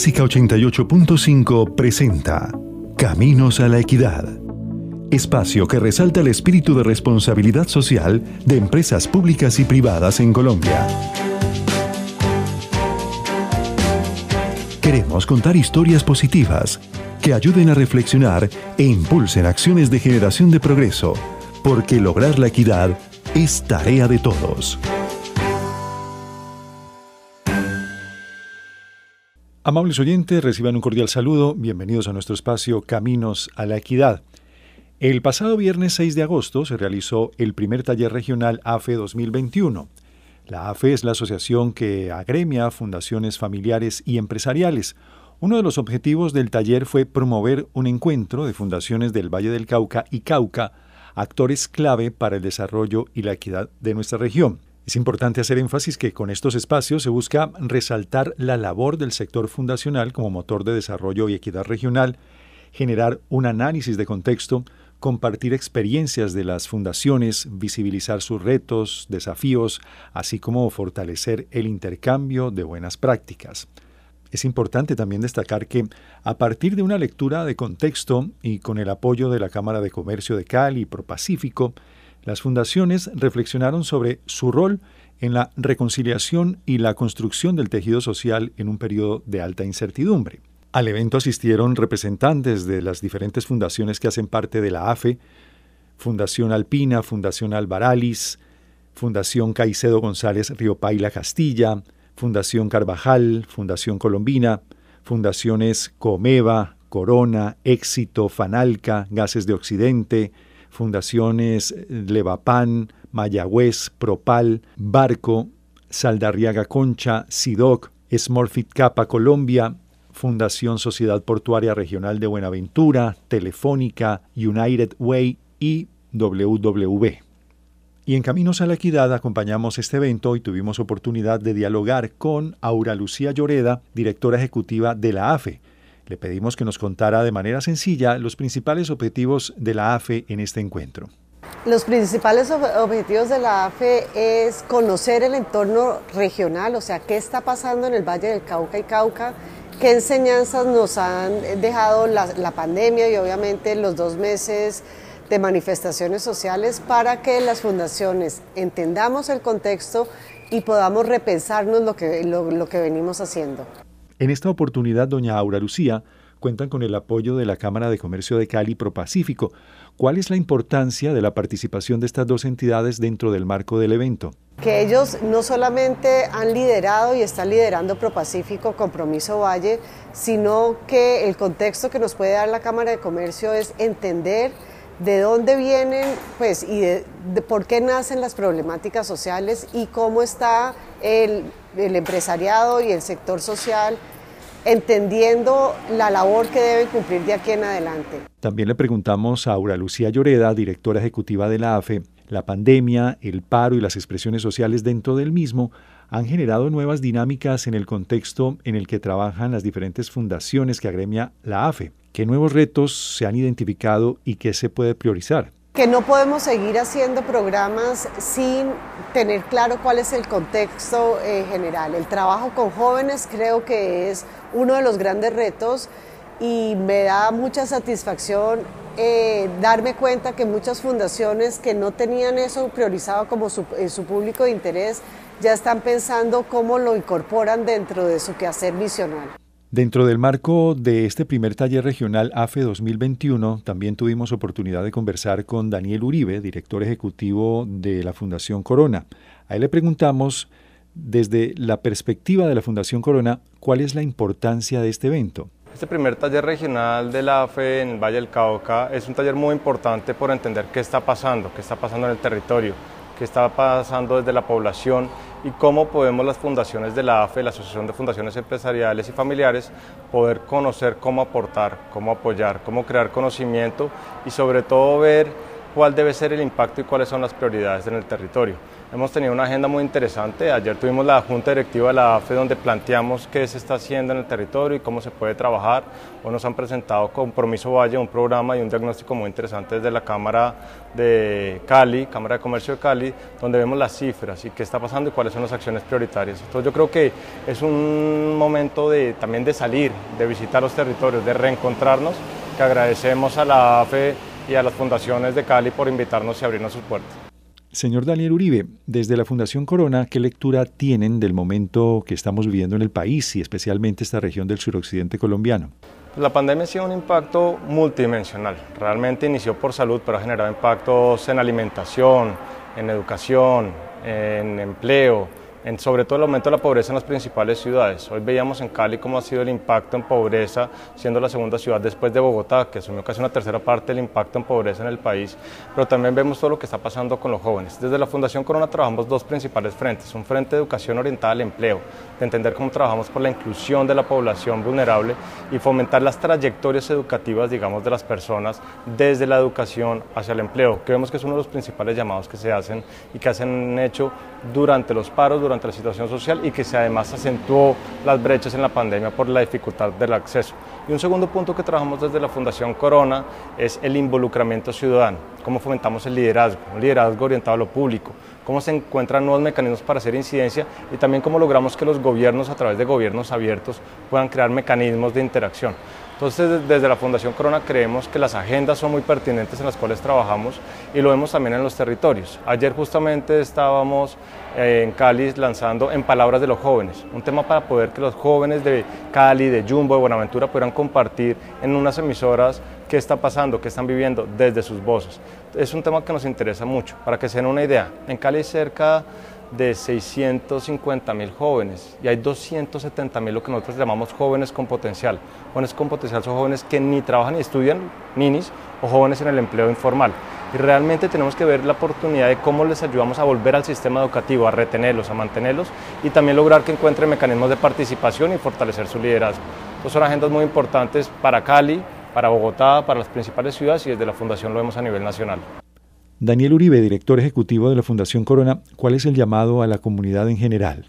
Clásica 88.5 presenta Caminos a la Equidad. Espacio que resalta el espíritu de responsabilidad social de empresas públicas y privadas en Colombia. Queremos contar historias positivas que ayuden a reflexionar e impulsen acciones de generación de progreso, porque lograr la equidad es tarea de todos. Amables oyentes, reciban un cordial saludo. Bienvenidos a nuestro espacio Caminos a la Equidad. El pasado viernes 6 de agosto se realizó el primer taller regional AFE 2021. La AFE es la asociación que agremia fundaciones familiares y empresariales. Uno de los objetivos del taller fue promover un encuentro de fundaciones del Valle del Cauca y Cauca, actores clave para el desarrollo y la equidad de nuestra región. Es importante hacer énfasis que con estos espacios se busca resaltar la labor del sector fundacional como motor de desarrollo y equidad regional, generar un análisis de contexto, compartir experiencias de las fundaciones, visibilizar sus retos, desafíos, así como fortalecer el intercambio de buenas prácticas. Es importante también destacar que, a partir de una lectura de contexto y con el apoyo de la Cámara de Comercio de Cali y ProPacífico, las fundaciones reflexionaron sobre su rol en la reconciliación y la construcción del tejido social en un periodo de alta incertidumbre. Al evento asistieron representantes de las diferentes fundaciones que hacen parte de la AFE, Fundación Alpina, Fundación Albaralis, Fundación Caicedo González Río Paila Castilla, Fundación Carvajal, Fundación Colombina, Fundaciones Comeva, Corona, Éxito, Fanalca, Gases de Occidente, fundaciones Levapan, Mayagüez, Propal, Barco, Saldarriaga Concha, SIDOC, Smorfit Capa Colombia, Fundación Sociedad Portuaria Regional de Buenaventura, Telefónica, United Way y WW. Y en Caminos a la Equidad acompañamos este evento y tuvimos oportunidad de dialogar con Aura Lucía Lloreda, directora ejecutiva de la AFE, le pedimos que nos contara de manera sencilla los principales objetivos de la AFE en este encuentro. Los principales objetivos de la AFE es conocer el entorno regional, o sea, qué está pasando en el Valle del Cauca y Cauca, qué enseñanzas nos han dejado la, pandemia y obviamente los dos meses de manifestaciones sociales para que las fundaciones entendamos el contexto y podamos repensarnos lo que, lo que venimos haciendo. En esta oportunidad, doña Aura Lucía cuentan con el apoyo de la Cámara de Comercio de Cali Propacífico. ¿Cuál es la importancia de la participación de estas dos entidades dentro del marco del evento? Que ellos no solamente han liderado y están liderando Propacífico Compromiso Valle, sino que el contexto que nos puede dar la Cámara de Comercio es entender de dónde vienen pues, y de, por qué nacen las problemáticas sociales y cómo está el, el empresariado y el sector social entendiendo la labor que deben cumplir de aquí en adelante. También le preguntamos a Aura Lucía Lloreda, directora ejecutiva de la AFE, la pandemia, el paro y las expresiones sociales dentro del mismo han generado nuevas dinámicas en el contexto en el que trabajan las diferentes fundaciones que agremia la AFE. ¿Qué nuevos retos se han identificado y qué se puede priorizar? Que no podemos seguir haciendo programas sin tener claro cuál es el contexto eh, general. El trabajo con jóvenes creo que es uno de los grandes retos y me da mucha satisfacción eh, darme cuenta que muchas fundaciones que no tenían eso priorizado como su, su público de interés ya están pensando cómo lo incorporan dentro de su quehacer misional. Dentro del marco de este primer taller regional AFE 2021, también tuvimos oportunidad de conversar con Daniel Uribe, director ejecutivo de la Fundación Corona. A él le preguntamos, desde la perspectiva de la Fundación Corona, cuál es la importancia de este evento. Este primer taller regional de la AFE en el Valle del Cauca es un taller muy importante por entender qué está pasando, qué está pasando en el territorio, qué está pasando desde la población y cómo podemos las fundaciones de la AFE, la Asociación de Fundaciones Empresariales y Familiares, poder conocer cómo aportar, cómo apoyar, cómo crear conocimiento y sobre todo ver cuál debe ser el impacto y cuáles son las prioridades en el territorio. Hemos tenido una agenda muy interesante. Ayer tuvimos la Junta Directiva de la AFE donde planteamos qué se está haciendo en el territorio y cómo se puede trabajar. Hoy nos han presentado Compromiso Valle, un programa y un diagnóstico muy interesante desde la Cámara de Cali, Cámara de Comercio de Cali, donde vemos las cifras y qué está pasando y cuáles son las acciones prioritarias. Entonces yo creo que es un momento de, también de salir, de visitar los territorios, de reencontrarnos, que agradecemos a la AFE y a las fundaciones de Cali por invitarnos y abrirnos sus puertas. Señor Daniel Uribe, desde la Fundación Corona, ¿qué lectura tienen del momento que estamos viviendo en el país y especialmente esta región del suroccidente colombiano? La pandemia ha sido un impacto multidimensional. Realmente inició por salud, pero ha generado impactos en alimentación, en educación, en empleo, sobre todo el aumento de la pobreza en las principales ciudades. Hoy veíamos en Cali cómo ha sido el impacto en pobreza, siendo la segunda ciudad después de Bogotá, que asumió casi una tercera parte del impacto en pobreza en el país, pero también vemos todo lo que está pasando con los jóvenes. Desde la Fundación Corona trabajamos dos principales frentes, un frente de educación orientada al empleo, de entender cómo trabajamos por la inclusión de la población vulnerable y fomentar las trayectorias educativas, digamos, de las personas desde la educación hacia el empleo, que vemos que es uno de los principales llamados que se hacen y que se han hecho durante los paros, durante la situación social y que se además acentuó las brechas en la pandemia por la dificultad del acceso. Y un segundo punto que trabajamos desde la Fundación Corona es el involucramiento ciudadano, cómo fomentamos el liderazgo, un liderazgo orientado a lo público, cómo se encuentran nuevos mecanismos para hacer incidencia y también cómo logramos que los gobiernos a través de gobiernos abiertos puedan crear mecanismos de interacción. Entonces, desde la Fundación Corona creemos que las agendas son muy pertinentes en las cuales trabajamos y lo vemos también en los territorios. Ayer justamente estábamos eh, en Cali lanzando En Palabras de los Jóvenes, un tema para poder que los jóvenes de Cali, de Jumbo, de Buenaventura puedan compartir en unas emisoras qué está pasando, qué están viviendo desde sus voces. Es un tema que nos interesa mucho. Para que se den una idea, en Cali cerca de 650 mil jóvenes y hay 270 mil lo que nosotros llamamos jóvenes con potencial. Jóvenes con potencial son jóvenes que ni trabajan ni estudian, ninis, o jóvenes en el empleo informal. Y realmente tenemos que ver la oportunidad de cómo les ayudamos a volver al sistema educativo, a retenerlos, a mantenerlos y también lograr que encuentren mecanismos de participación y fortalecer su liderazgo. Estas son agendas muy importantes para Cali, para Bogotá, para las principales ciudades y desde la Fundación lo vemos a nivel nacional. Daniel Uribe, director ejecutivo de la Fundación Corona, ¿cuál es el llamado a la comunidad en general?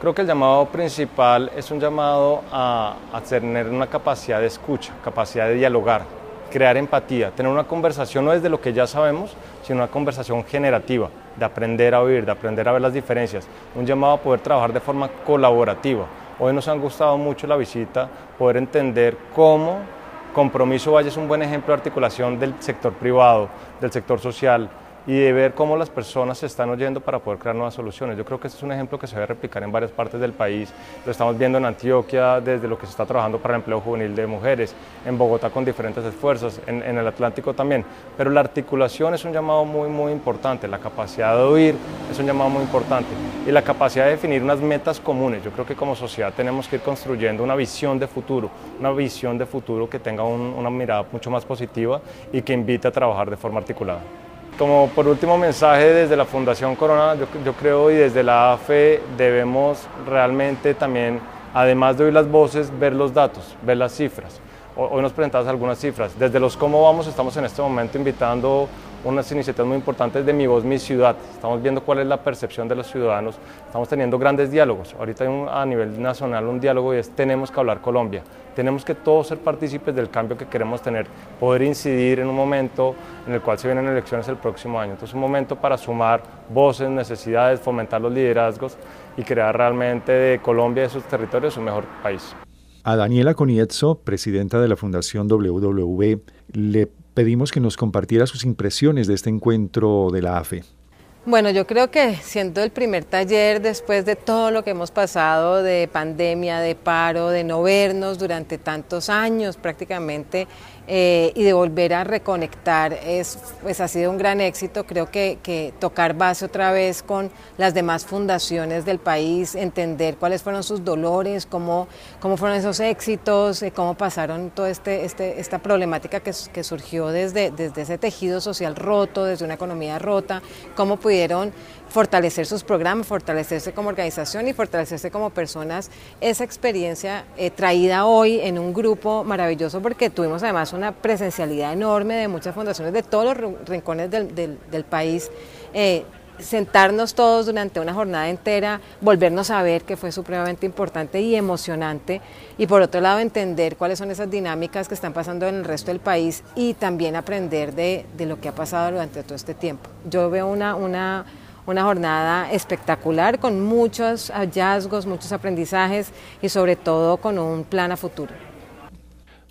Creo que el llamado principal es un llamado a, tener una capacidad de escucha, capacidad de dialogar, crear empatía, tener una conversación no desde lo que ya sabemos, sino una conversación generativa, de aprender a oír, de aprender a ver las diferencias, un llamado a poder trabajar de forma colaborativa. Hoy nos han gustado mucho la visita, poder entender cómo Compromiso Valle es un buen ejemplo de articulación del sector privado, del sector social, y de ver cómo las personas se están oyendo para poder crear nuevas soluciones. Yo creo que este es un ejemplo que se debe replicar en varias partes del país. Lo estamos viendo en Antioquia desde lo que se está trabajando para el empleo juvenil de mujeres, en Bogotá con diferentes esfuerzos, en, el Atlántico también. Pero la articulación es un llamado muy, muy importante, la capacidad de oír es un llamado muy importante y la capacidad de definir unas metas comunes. Yo creo que como sociedad tenemos que ir construyendo una visión de futuro, una visión de futuro que tenga una mirada mucho más positiva y que invite a trabajar de forma articulada. Como por último mensaje desde la Fundación Corona, yo, creo y desde la AFE debemos realmente también, además de oír las voces, ver los datos, ver las cifras. Hoy nos presentamos algunas cifras. Desde los cómo vamos estamos en este momento invitando unas iniciativas muy importantes de Mi Voz, Mi Ciudad. Estamos viendo cuál es la percepción de los ciudadanos. Estamos teniendo grandes diálogos. Ahorita hay a nivel nacional un diálogo y es tenemos que hablar Colombia. Tenemos que todos ser partícipes del cambio que queremos tener, poder incidir en un momento en el cual se vienen elecciones el próximo año. Entonces un momento para sumar voces, necesidades, fomentar los liderazgos y crear realmente de Colombia y de sus territorios un mejor país. A Daniela Conietzo, presidenta de la Fundación WW, le pedimos que nos compartiera sus impresiones de este encuentro de la AFE. Bueno, yo creo que siendo el primer taller después de todo lo que hemos pasado de pandemia, de paro, de no vernos durante tantos años prácticamente eh, y de volver a reconectar, es, pues ha sido un gran éxito. Creo que, que, tocar base otra vez con las demás fundaciones del país, entender cuáles fueron sus dolores, cómo, cómo fueron esos éxitos, eh, cómo pasaron toda este, este, esta problemática que, que, surgió desde, desde ese tejido social roto, desde una economía rota, cómo pudieron fortalecer sus programas, fortalecerse como organización y fortalecerse como personas. Esa experiencia eh, traída hoy en un grupo maravilloso porque tuvimos además una presencialidad enorme de muchas fundaciones de todos los rincones del, país. Eh, sentarnos todos durante una jornada entera, volvernos a ver, que fue supremamente importante y emocionante, y por otro lado entender cuáles son esas dinámicas que están pasando en el resto del país y también aprender de, de lo que ha pasado durante todo este tiempo. Yo veo una, una una jornada espectacular con muchos hallazgos, muchos aprendizajes y sobre todo con un plan a futuro.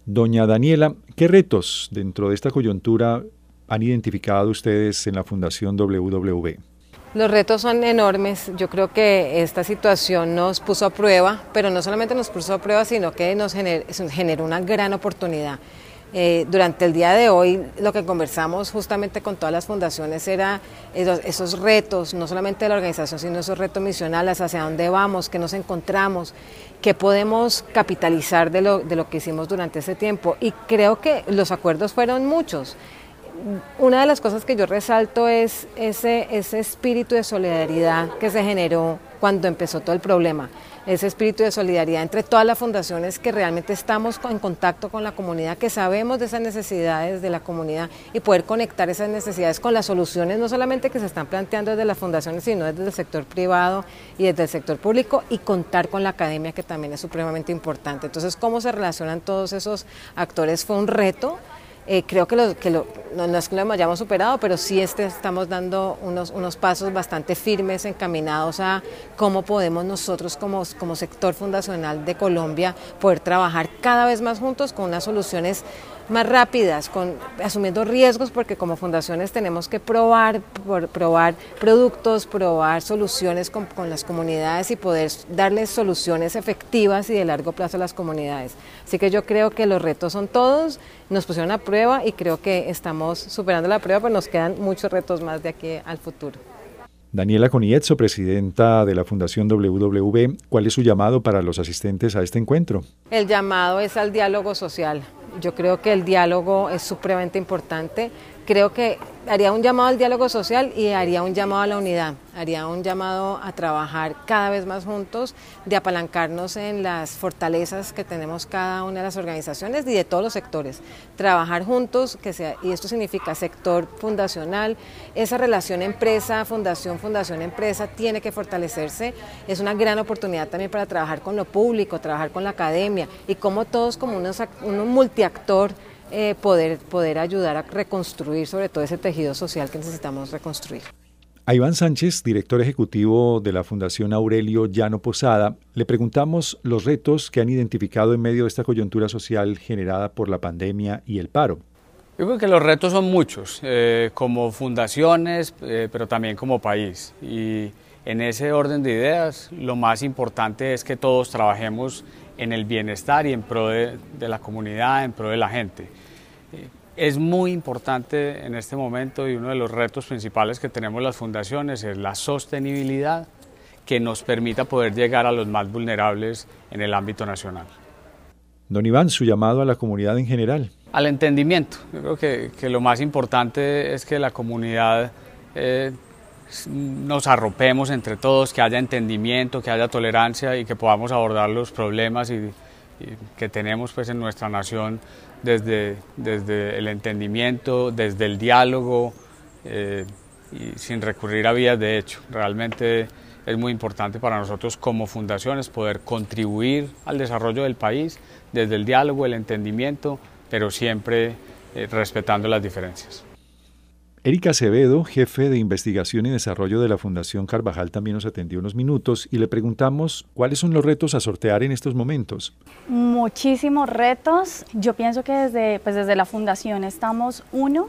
Doña Daniela, ¿qué retos dentro de esta coyuntura han identificado ustedes en la Fundación WW? Los retos son enormes. Yo creo que esta situación nos puso a prueba, pero no solamente nos puso a prueba, sino que nos generó una gran oportunidad. Eh, durante el día de hoy lo que conversamos justamente con todas las fundaciones era esos, retos, no solamente de la organización, sino esos retos misionales, hacia dónde vamos, qué nos encontramos, qué podemos capitalizar de lo, de lo que hicimos durante ese tiempo. Y creo que los acuerdos fueron muchos. Una de las cosas que yo resalto es ese, ese espíritu de solidaridad que se generó cuando empezó todo el problema ese espíritu de solidaridad entre todas las fundaciones que realmente estamos en contacto con la comunidad, que sabemos de esas necesidades de la comunidad y poder conectar esas necesidades con las soluciones, no solamente que se están planteando desde las fundaciones, sino desde el sector privado y desde el sector público y contar con la academia, que también es supremamente importante. Entonces, cómo se relacionan todos esos actores fue un reto eh, creo que, lo, que lo, no, es que lo hayamos superado, pero sí este, estamos dando unos, unos pasos bastante firmes encaminados a cómo podemos nosotros como, como sector fundacional de Colombia poder trabajar cada vez más juntos con unas soluciones más rápidas, con, asumiendo riesgos, porque como fundaciones tenemos que probar, probar productos, probar soluciones con, con, las comunidades y poder darles soluciones efectivas y de largo plazo a las comunidades. Así que yo creo que los retos son todos, nos pusieron a prueba y creo que estamos superando la prueba, pero nos quedan muchos retos más de aquí al futuro. Daniela Conietzo, presidenta de la Fundación WW, ¿cuál es su llamado para los asistentes a este encuentro? El llamado es al diálogo social. Yo creo que el diálogo es supremamente importante. Creo que haría un llamado al diálogo social y haría un llamado a la unidad, haría un llamado a trabajar cada vez más juntos, de apalancarnos en las fortalezas que tenemos cada una de las organizaciones y de todos los sectores. Trabajar juntos, que sea, y esto significa sector fundacional, esa relación empresa, fundación, fundación, empresa tiene que fortalecerse. Es una gran oportunidad también para trabajar con lo público, trabajar con la academia y como todos como unos, un multiactor eh, poder, poder ayudar a reconstruir sobre todo ese tejido social que necesitamos reconstruir. A Iván Sánchez, director ejecutivo de la Fundación Aurelio Llano Posada, le preguntamos los retos que han identificado en medio de esta coyuntura social generada por la pandemia y el paro. Yo creo que los retos son muchos, eh, como fundaciones, eh, pero también como país. Y en ese orden de ideas, lo más importante es que todos trabajemos en el bienestar y en pro de, la comunidad, en pro de la gente. Eh, es muy importante en este momento y uno de los retos principales que tenemos las fundaciones es la sostenibilidad que nos permita poder llegar a los más vulnerables en el ámbito nacional. Don Iván, su llamado a la comunidad en general. Al entendimiento. Yo creo que, lo más importante es que la comunidad eh, nos arropemos entre todos, que haya entendimiento, que haya tolerancia y que podamos abordar los problemas y, que tenemos pues en nuestra nación desde, desde el entendimiento, desde el diálogo eh, y sin recurrir a vías de hecho. Realmente es muy importante para nosotros como fundaciones poder contribuir al desarrollo del país desde el diálogo, el entendimiento, pero siempre eh, respetando las diferencias. Erika Acevedo, jefe de investigación y desarrollo de la Fundación Carvajal, también nos atendió unos minutos y le preguntamos cuáles son los retos a sortear en estos momentos. Muchísimos retos. Yo pienso que desde, pues desde la Fundación estamos, uno,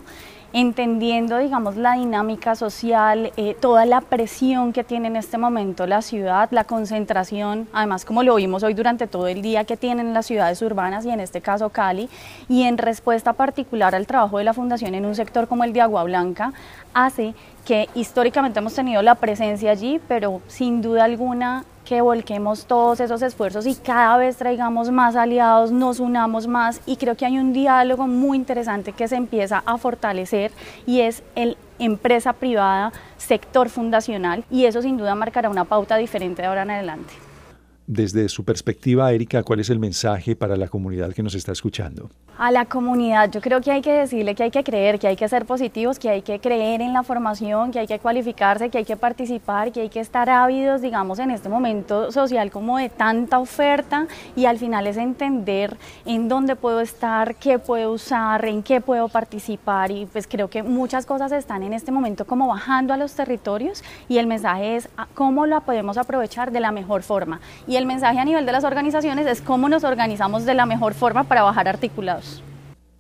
entendiendo, digamos, la dinámica social, eh, toda la presión que tiene en este momento la ciudad, la concentración, además como lo vimos hoy durante todo el día que tienen las ciudades urbanas y en este caso Cali, y en respuesta particular al trabajo de la Fundación en un sector como el de Agua Blanca, hace que históricamente hemos tenido la presencia allí, pero sin duda alguna que volquemos todos esos esfuerzos y cada vez traigamos más aliados, nos unamos más y creo que hay un diálogo muy interesante que se empieza a fortalecer y es el empresa privada, sector fundacional y eso sin duda marcará una pauta diferente de ahora en adelante. Desde su perspectiva, Erika, ¿cuál es el mensaje para la comunidad que nos está escuchando? A la comunidad, yo creo que hay que decirle que hay que creer, que hay que ser positivos, que hay que creer en la formación, que hay que cualificarse, que hay que participar, que hay que estar ávidos, digamos, en este momento social como de tanta oferta y al final es entender en dónde puedo estar, qué puedo usar, en qué puedo participar y pues creo que muchas cosas están en este momento como bajando a los territorios y el mensaje es cómo la podemos aprovechar de la mejor forma. Y el mensaje a nivel de las organizaciones es cómo nos organizamos de la mejor forma para bajar articulados.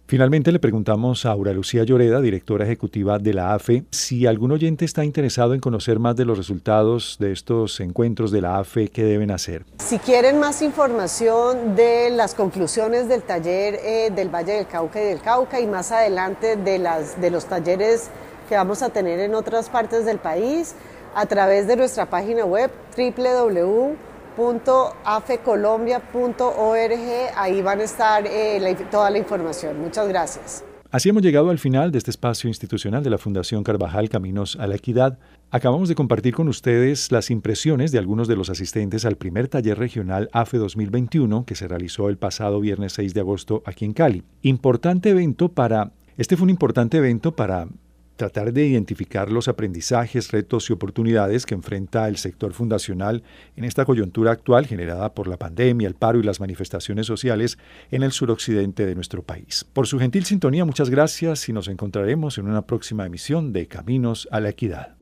Finalmente le preguntamos a Aura Lucía Lloreda, directora ejecutiva de la AFE, si algún oyente está interesado en conocer más de los resultados de estos encuentros de la AFE, ¿qué deben hacer? Si quieren más información de las conclusiones del taller eh, del Valle del Cauca y del Cauca y más adelante de, las, de los talleres que vamos a tener en otras partes del país, a través de nuestra página web www afecolombia.org, ahí van a estar eh, toda la información. Muchas gracias. Así hemos llegado al final de este espacio institucional de la Fundación Carvajal Caminos a la Equidad. Acabamos de compartir con ustedes las impresiones de algunos de los asistentes al primer taller regional AFE 2021 que se realizó el pasado viernes 6 de agosto aquí en Cali. Importante evento para... Este fue un importante evento para tratar de identificar los aprendizajes, retos y oportunidades que enfrenta el sector fundacional en esta coyuntura actual generada por la pandemia, el paro y las manifestaciones sociales en el suroccidente de nuestro país. Por su gentil sintonía, muchas gracias y nos encontraremos en una próxima emisión de Caminos a la Equidad.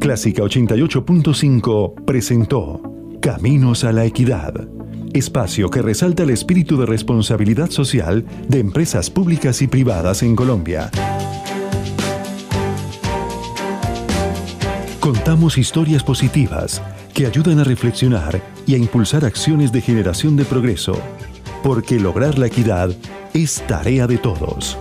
Clásica 88.5 presentó Caminos a la Equidad espacio que resalta el espíritu de responsabilidad social de empresas públicas y privadas en Colombia. Contamos historias positivas que ayudan a reflexionar y a impulsar acciones de generación de progreso, porque lograr la equidad es tarea de todos.